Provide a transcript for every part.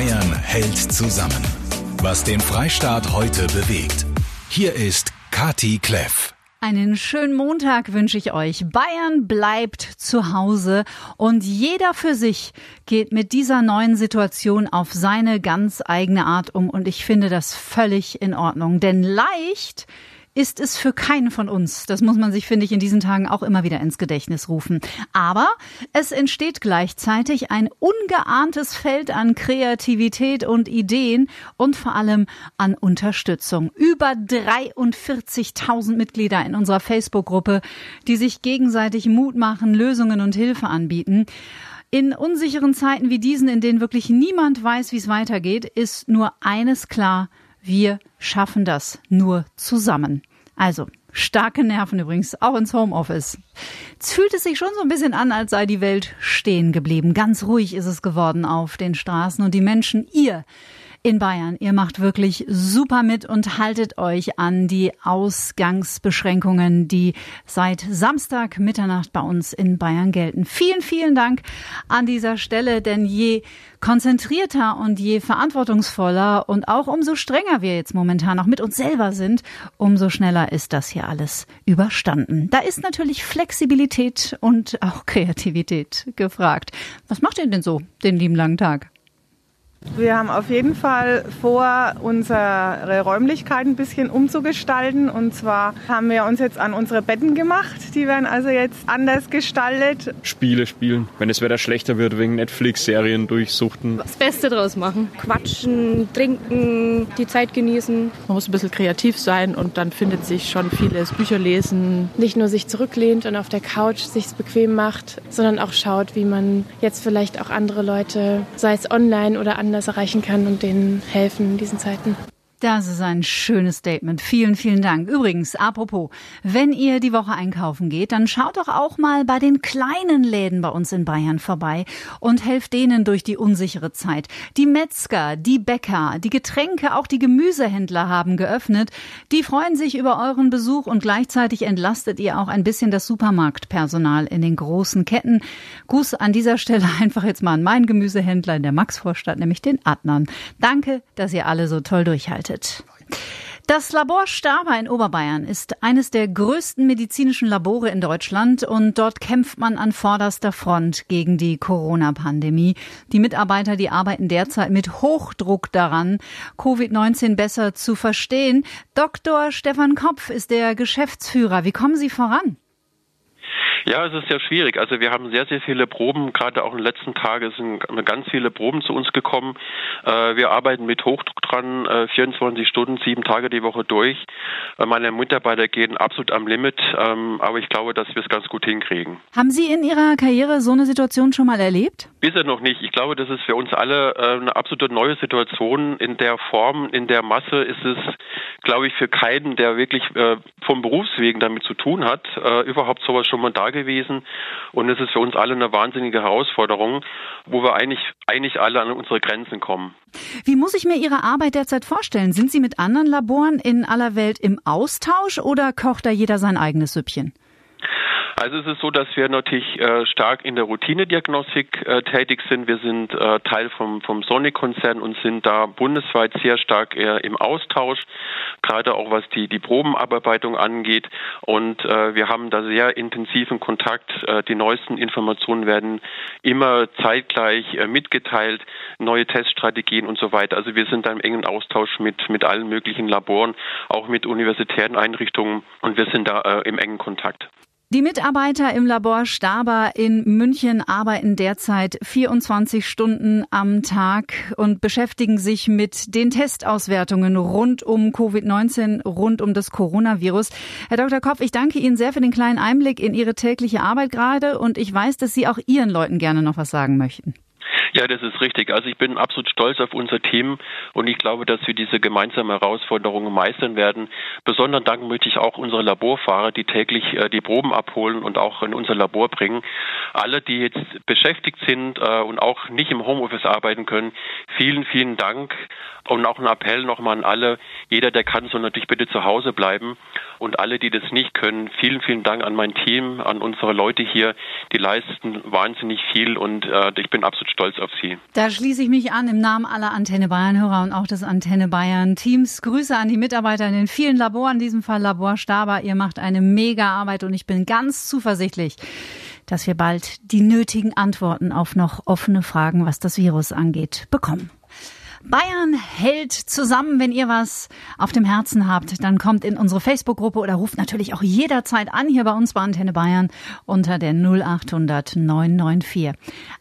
Bayern hält zusammen. Was den Freistaat heute bewegt. Hier ist Kati Kleff. Einen schönen Montag wünsche ich euch. Bayern bleibt zu Hause und jeder für sich geht mit dieser neuen Situation auf seine ganz eigene Art um und ich finde das völlig in Ordnung. Denn leicht ist es für keinen von uns. Das muss man sich, finde ich, in diesen Tagen auch immer wieder ins Gedächtnis rufen. Aber es entsteht gleichzeitig ein ungeahntes Feld an Kreativität und Ideen und vor allem an Unterstützung. Über 43.000 Mitglieder in unserer Facebook-Gruppe, die sich gegenseitig Mut machen, Lösungen und Hilfe anbieten. In unsicheren Zeiten wie diesen, in denen wirklich niemand weiß, wie es weitergeht, ist nur eines klar. Wir schaffen das nur zusammen. Also, starke Nerven übrigens, auch ins Homeoffice. Es fühlt es sich schon so ein bisschen an, als sei die Welt stehen geblieben. Ganz ruhig ist es geworden auf den Straßen und die Menschen, ihr, in Bayern. Ihr macht wirklich super mit und haltet euch an die Ausgangsbeschränkungen, die seit Samstag Mitternacht bei uns in Bayern gelten. Vielen, vielen Dank an dieser Stelle, denn je konzentrierter und je verantwortungsvoller und auch umso strenger wir jetzt momentan auch mit uns selber sind, umso schneller ist das hier alles überstanden. Da ist natürlich Flexibilität und auch Kreativität gefragt. Was macht ihr denn so den lieben langen Tag? Wir haben auf jeden Fall vor, unsere Räumlichkeiten ein bisschen umzugestalten. Und zwar haben wir uns jetzt an unsere Betten gemacht. Die werden also jetzt anders gestaltet. Spiele spielen, wenn das Wetter schlechter wird, wegen Netflix-Serien durchsuchten. Das Beste draus machen. Quatschen, trinken, die Zeit genießen. Man muss ein bisschen kreativ sein und dann findet sich schon vieles. Bücher lesen. Nicht nur sich zurücklehnt und auf der Couch sich bequem macht, sondern auch schaut, wie man jetzt vielleicht auch andere Leute, sei es online oder anders, anders erreichen kann und denen helfen in diesen Zeiten. Das ist ein schönes Statement. Vielen, vielen Dank. Übrigens, apropos, wenn ihr die Woche einkaufen geht, dann schaut doch auch mal bei den kleinen Läden bei uns in Bayern vorbei und helft denen durch die unsichere Zeit. Die Metzger, die Bäcker, die Getränke, auch die Gemüsehändler haben geöffnet. Die freuen sich über euren Besuch und gleichzeitig entlastet ihr auch ein bisschen das Supermarktpersonal in den großen Ketten. Gruß an dieser Stelle einfach jetzt mal an meinen Gemüsehändler in der Maxvorstadt, nämlich den Adnan. Danke, dass ihr alle so toll durchhaltet gestaltet. Das Labor Staber in Oberbayern ist eines der größten medizinischen Labore in Deutschland und dort kämpft man an vorderster Front gegen die Corona-Pandemie. Die Mitarbeiter, die arbeiten derzeit mit Hochdruck daran, Covid-19 besser zu verstehen. Dr. Stefan Kopf ist der Geschäftsführer. Wie kommen Sie voran? Ja, es ist sehr schwierig. Also wir haben sehr, sehr viele Proben, gerade auch in den letzten Tagen sind ganz viele Proben zu uns gekommen. Äh, wir arbeiten mit Hochdruck dran, 24 äh, Stunden, sieben Tage die Woche durch. Äh, meine Mitarbeiter gehen absolut am Limit, ähm, aber ich glaube, dass wir es ganz gut hinkriegen. Haben Sie in Ihrer Karriere so eine Situation schon mal erlebt? Bisher noch nicht. Ich glaube, das ist für uns alle eine absolute neue Situation. In der Form, in der Masse ist es, glaube ich, für keinen, der wirklich vom Berufswegen damit zu tun hat, überhaupt sowas schon mal da gewesen. Und es ist für uns alle eine wahnsinnige Herausforderung, wo wir eigentlich, eigentlich alle an unsere Grenzen kommen. Wie muss ich mir Ihre Arbeit derzeit vorstellen? Sind Sie mit anderen Laboren in aller Welt im Austausch oder kocht da jeder sein eigenes Süppchen? Also es ist so, dass wir natürlich äh, stark in der Routinediagnostik äh, tätig sind. Wir sind äh, Teil vom, vom Sonic-Konzern und sind da bundesweit sehr stark äh, im Austausch, gerade auch was die, die Probenabarbeitung angeht. Und äh, wir haben da sehr intensiven Kontakt. Äh, die neuesten Informationen werden immer zeitgleich äh, mitgeteilt, neue Teststrategien und so weiter. Also wir sind da im engen Austausch mit, mit allen möglichen Laboren, auch mit universitären Einrichtungen und wir sind da äh, im engen Kontakt. Die Mitarbeiter im Labor Staber in München arbeiten derzeit 24 Stunden am Tag und beschäftigen sich mit den Testauswertungen rund um Covid-19, rund um das Coronavirus. Herr Dr. Kopf, ich danke Ihnen sehr für den kleinen Einblick in Ihre tägliche Arbeit gerade und ich weiß, dass Sie auch Ihren Leuten gerne noch was sagen möchten. Ja, das ist richtig. Also ich bin absolut stolz auf unser Team und ich glaube, dass wir diese gemeinsame Herausforderungen meistern werden. Besonderen Dank möchte ich auch unsere Laborfahrer, die täglich äh, die Proben abholen und auch in unser Labor bringen. Alle, die jetzt beschäftigt sind äh, und auch nicht im Homeoffice arbeiten können, vielen, vielen Dank und auch ein Appell nochmal an alle. Jeder, der kann, soll natürlich bitte zu Hause bleiben und alle, die das nicht können, vielen, vielen Dank an mein Team, an unsere Leute hier. Die leisten wahnsinnig viel und äh, ich bin absolut stolz auf Sie. Da schließe ich mich an im Namen aller Antenne Bayern-Hörer und auch des Antenne Bayern-Teams. Grüße an die Mitarbeiter in den vielen Laboren, in diesem Fall Labor Staber. Ihr macht eine mega Arbeit und ich bin ganz zuversichtlich, dass wir bald die nötigen Antworten auf noch offene Fragen, was das Virus angeht, bekommen. Bayern hält zusammen. Wenn ihr was auf dem Herzen habt, dann kommt in unsere Facebook-Gruppe oder ruft natürlich auch jederzeit an hier bei uns bei Antenne Bayern unter der 0800 994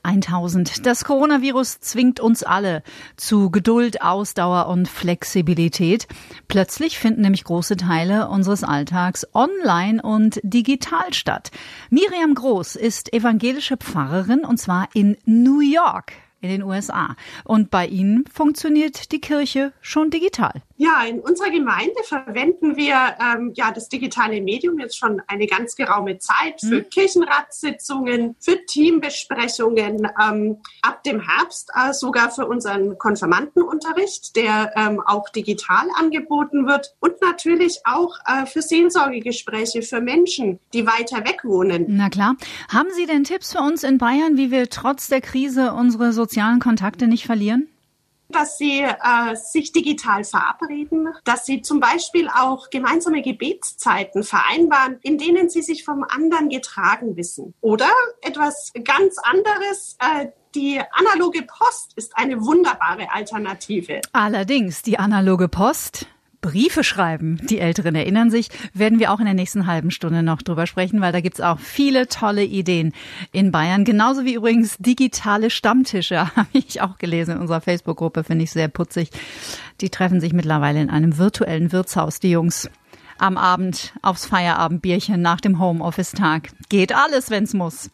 1000. Das Coronavirus zwingt uns alle zu Geduld, Ausdauer und Flexibilität. Plötzlich finden nämlich große Teile unseres Alltags online und digital statt. Miriam Groß ist evangelische Pfarrerin und zwar in New York in den USA. Und bei Ihnen funktioniert die Kirche schon digital. Ja, in unserer Gemeinde verwenden wir ähm, ja das digitale Medium jetzt schon eine ganz geraume Zeit für mhm. Kirchenratssitzungen, für Teambesprechungen, ähm, ab dem Herbst äh, sogar für unseren Konfirmandenunterricht, der ähm, auch digital angeboten wird und natürlich auch äh, für Seelsorgegespräche für Menschen, die weiter weg wohnen. Na klar. Haben Sie denn Tipps für uns in Bayern, wie wir trotz der Krise unsere sozialen Kontakte nicht verlieren? Dass sie äh, sich digital verabreden, dass sie zum Beispiel auch gemeinsame Gebetszeiten vereinbaren, in denen sie sich vom anderen getragen wissen. Oder etwas ganz anderes, äh, die analoge Post ist eine wunderbare Alternative. Allerdings, die analoge Post Briefe schreiben. Die Älteren erinnern sich, werden wir auch in der nächsten halben Stunde noch drüber sprechen, weil da gibt's auch viele tolle Ideen in Bayern. Genauso wie übrigens digitale Stammtische, habe ich auch gelesen in unserer Facebook-Gruppe, finde ich sehr putzig. Die treffen sich mittlerweile in einem virtuellen Wirtshaus, die Jungs am Abend aufs Feierabendbierchen nach dem Homeoffice-Tag. Geht alles, wenn's muss.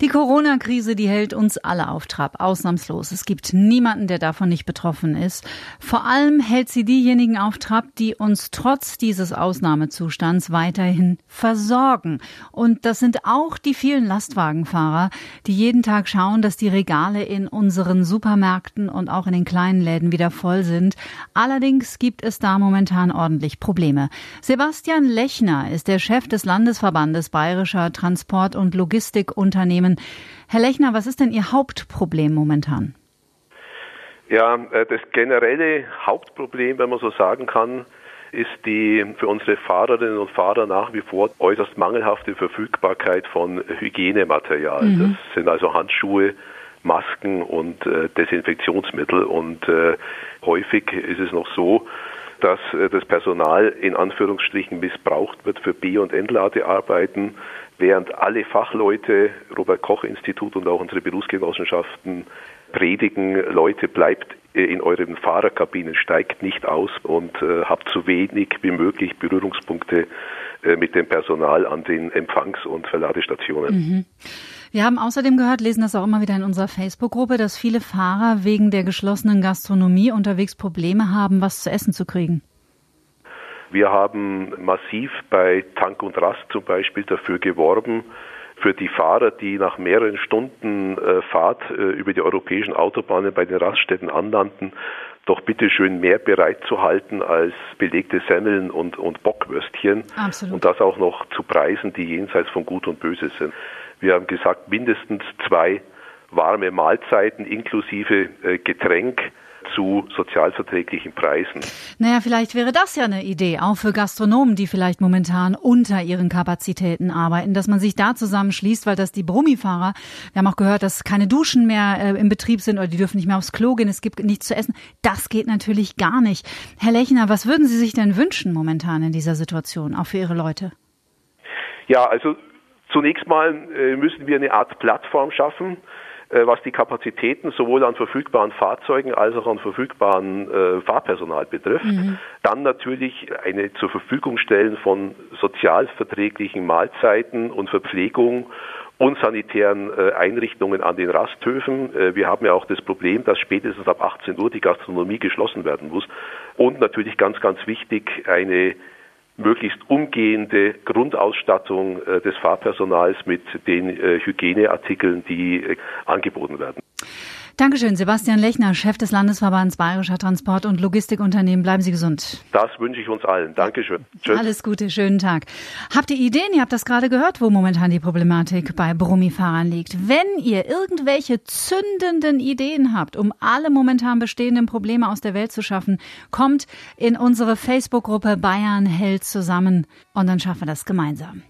Die Corona-Krise, die hält uns alle auf Trab, ausnahmslos. Es gibt niemanden, der davon nicht betroffen ist. Vor allem hält sie diejenigen auf Trab, die uns trotz dieses Ausnahmezustands weiterhin versorgen. Und das sind auch die vielen Lastwagenfahrer, die jeden Tag schauen, dass die Regale in unseren Supermärkten und auch in den kleinen Läden wieder voll sind. Allerdings gibt es da momentan ordentlich Probleme. Sebastian Lechner ist der Chef des Landesverbandes Bayerischer Transport- und Logistikunternehmen. Herr Lechner, was ist denn Ihr Hauptproblem momentan? Ja, äh, das generelle Hauptproblem, wenn man so sagen kann, ist die für unsere Fahrerinnen und Fahrer nach wie vor äußerst mangelhafte Verfügbarkeit von Hygienematerial. Mhm. Das sind also Handschuhe, Masken und äh, Desinfektionsmittel. Und äh, häufig ist es noch so, dass äh, das Personal in Anführungsstrichen missbraucht wird für B- und Entladearbeiten, während alle Fachleute, Robert Koch Institut und auch unsere Berufsgenossenschaften predigen, Leute bleibt äh, in euren Fahrerkabinen, steigt nicht aus und äh, habt so wenig wie möglich Berührungspunkte äh, mit dem Personal an den Empfangs- und Verladestationen. Mhm. Wir haben außerdem gehört, lesen das auch immer wieder in unserer Facebook-Gruppe, dass viele Fahrer wegen der geschlossenen Gastronomie unterwegs Probleme haben, was zu essen zu kriegen. Wir haben massiv bei Tank und Rast zum Beispiel dafür geworben, für die Fahrer, die nach mehreren Stunden äh, Fahrt äh, über die europäischen Autobahnen bei den Raststätten anlanden, doch bitte schön mehr bereit zu halten als belegte Semmeln und, und Bockwürstchen. Absolut. Und das auch noch zu Preisen, die jenseits von Gut und Böse sind. Wir haben gesagt, mindestens zwei warme Mahlzeiten inklusive äh, Getränk zu sozialverträglichen Preisen. Naja, vielleicht wäre das ja eine Idee, auch für Gastronomen, die vielleicht momentan unter ihren Kapazitäten arbeiten, dass man sich da zusammenschließt, weil das die Brummifahrer, wir haben auch gehört, dass keine Duschen mehr äh, im Betrieb sind oder die dürfen nicht mehr aufs Klo gehen, es gibt nichts zu essen. Das geht natürlich gar nicht. Herr Lechner, was würden Sie sich denn wünschen momentan in dieser Situation, auch für Ihre Leute? Ja, also Zunächst mal äh, müssen wir eine Art Plattform schaffen, äh, was die Kapazitäten sowohl an verfügbaren Fahrzeugen als auch an verfügbaren äh, Fahrpersonal betrifft. Mhm. Dann natürlich eine zur Verfügung stellen von sozialverträglichen Mahlzeiten und Verpflegung und sanitären Einrichtungen an den Rasthöfen. wir haben ja auch das Problem, dass spätestens ab 18 Uhr die Gastronomie geschlossen werden muss. Und natürlich ganz, ganz wichtig, eine möglichst umgehende Grundausstattung äh, des Fahrpersonals mit den äh, Hygieneartikeln, die äh, angeboten werden. Dankeschön, Sebastian Lechner, Chef des Landesverbands Bayerischer Transport- und Logistikunternehmen. Bleiben Sie gesund. Das wünsche ich uns allen. Dankeschön. Tschüss. Alles Gute, schönen Tag. Habt ihr Ideen? Ihr habt das gerade gehört, wo momentan die Problematik bei Brummifahrern liegt. Wenn ihr irgendwelche zündenden Ideen habt, um alle momentan bestehenden Probleme aus der Welt zu schaffen, kommt in unsere Facebook-Gruppe Bayern hält zusammen und dann schaffen wir das gemeinsam.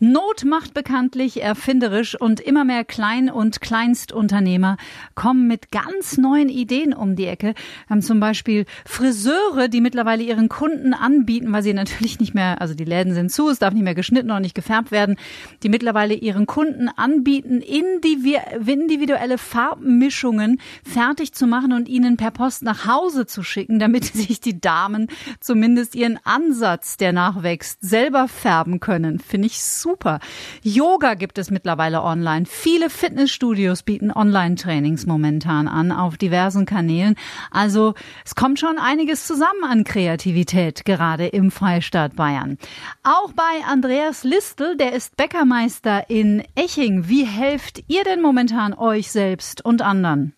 Not macht bekanntlich erfinderisch und immer mehr Klein- und Kleinstunternehmer kommen mit ganz neuen Ideen um die Ecke. Wir haben zum Beispiel Friseure, die mittlerweile ihren Kunden anbieten, weil sie natürlich nicht mehr, also die Läden sind zu, es darf nicht mehr geschnitten und nicht gefärbt werden, die mittlerweile ihren Kunden anbieten, individuelle Farbmischungen fertig zu machen und ihnen per Post nach Hause zu schicken, damit sich die Damen zumindest ihren Ansatz, der nachwächst, selber färben können. Finde ich super super. Yoga gibt es mittlerweile online. Viele Fitnessstudios bieten Online-Trainings momentan an auf diversen Kanälen. Also es kommt schon einiges zusammen an Kreativität, gerade im Freistaat Bayern. Auch bei Andreas Listel, der ist Bäckermeister in Eching. Wie helft ihr denn momentan euch selbst und anderen?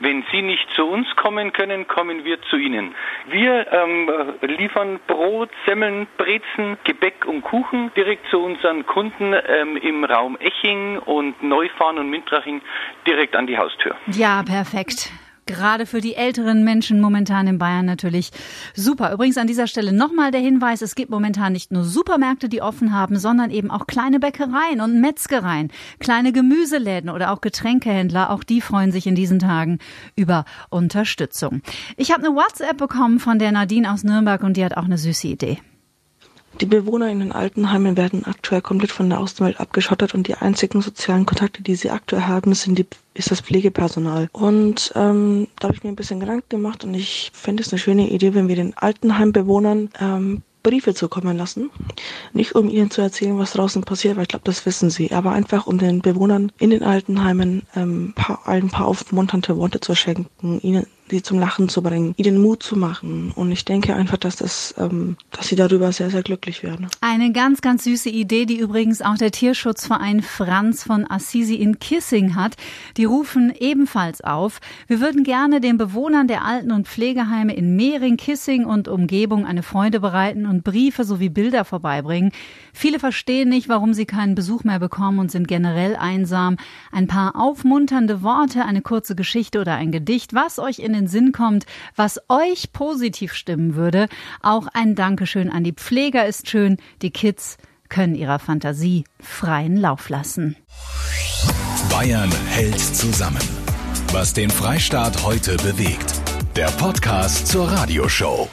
Wenn Sie nicht zu uns kommen können, kommen wir zu Ihnen. Wir ähm, liefern Brot, Semmeln, Brezen, Gebäck und Kuchen direkt zu unseren Kunden ähm, im Raum Eching und Neufahren und Mintraching direkt an die Haustür. Ja, perfekt gerade für die älteren Menschen momentan in Bayern natürlich super. Übrigens an dieser Stelle nochmal der Hinweis, es gibt momentan nicht nur Supermärkte, die offen haben, sondern eben auch kleine Bäckereien und Metzgereien, kleine Gemüseläden oder auch Getränkehändler. Auch die freuen sich in diesen Tagen über Unterstützung. Ich habe eine WhatsApp bekommen von der Nadine aus Nürnberg und die hat auch eine süße Idee. Die Bewohner in den Altenheimen werden aktuell komplett von der Außenwelt abgeschottet und die einzigen sozialen Kontakte, die sie aktuell haben, sind die, ist das Pflegepersonal. Und ähm, da habe ich mir ein bisschen Gedanken gemacht und ich fände es eine schöne Idee, wenn wir den Altenheimbewohnern ähm, Briefe zukommen lassen. Nicht um ihnen zu erzählen, was draußen passiert, weil ich glaube, das wissen sie, aber einfach um den Bewohnern in den Altenheimen ähm, ein paar aufmunternde Worte zu schenken, ihnen sie zum Lachen zu bringen, ihnen Mut zu machen. Und ich denke einfach, dass das, ähm, dass sie darüber sehr, sehr glücklich werden. Eine ganz, ganz süße Idee, die übrigens auch der Tierschutzverein Franz von Assisi in Kissing hat. Die rufen ebenfalls auf. Wir würden gerne den Bewohnern der Alten- und Pflegeheime in Mehring, Kissing und Umgebung eine Freude bereiten und Briefe sowie Bilder vorbeibringen. Viele verstehen nicht, warum sie keinen Besuch mehr bekommen und sind generell einsam. Ein paar aufmunternde Worte, eine kurze Geschichte oder ein Gedicht, was euch den Sinn kommt, was euch positiv stimmen würde. Auch ein Dankeschön an die Pfleger ist schön. Die Kids können ihrer Fantasie freien Lauf lassen. Bayern hält zusammen. Was den Freistaat heute bewegt. Der Podcast zur Radioshow.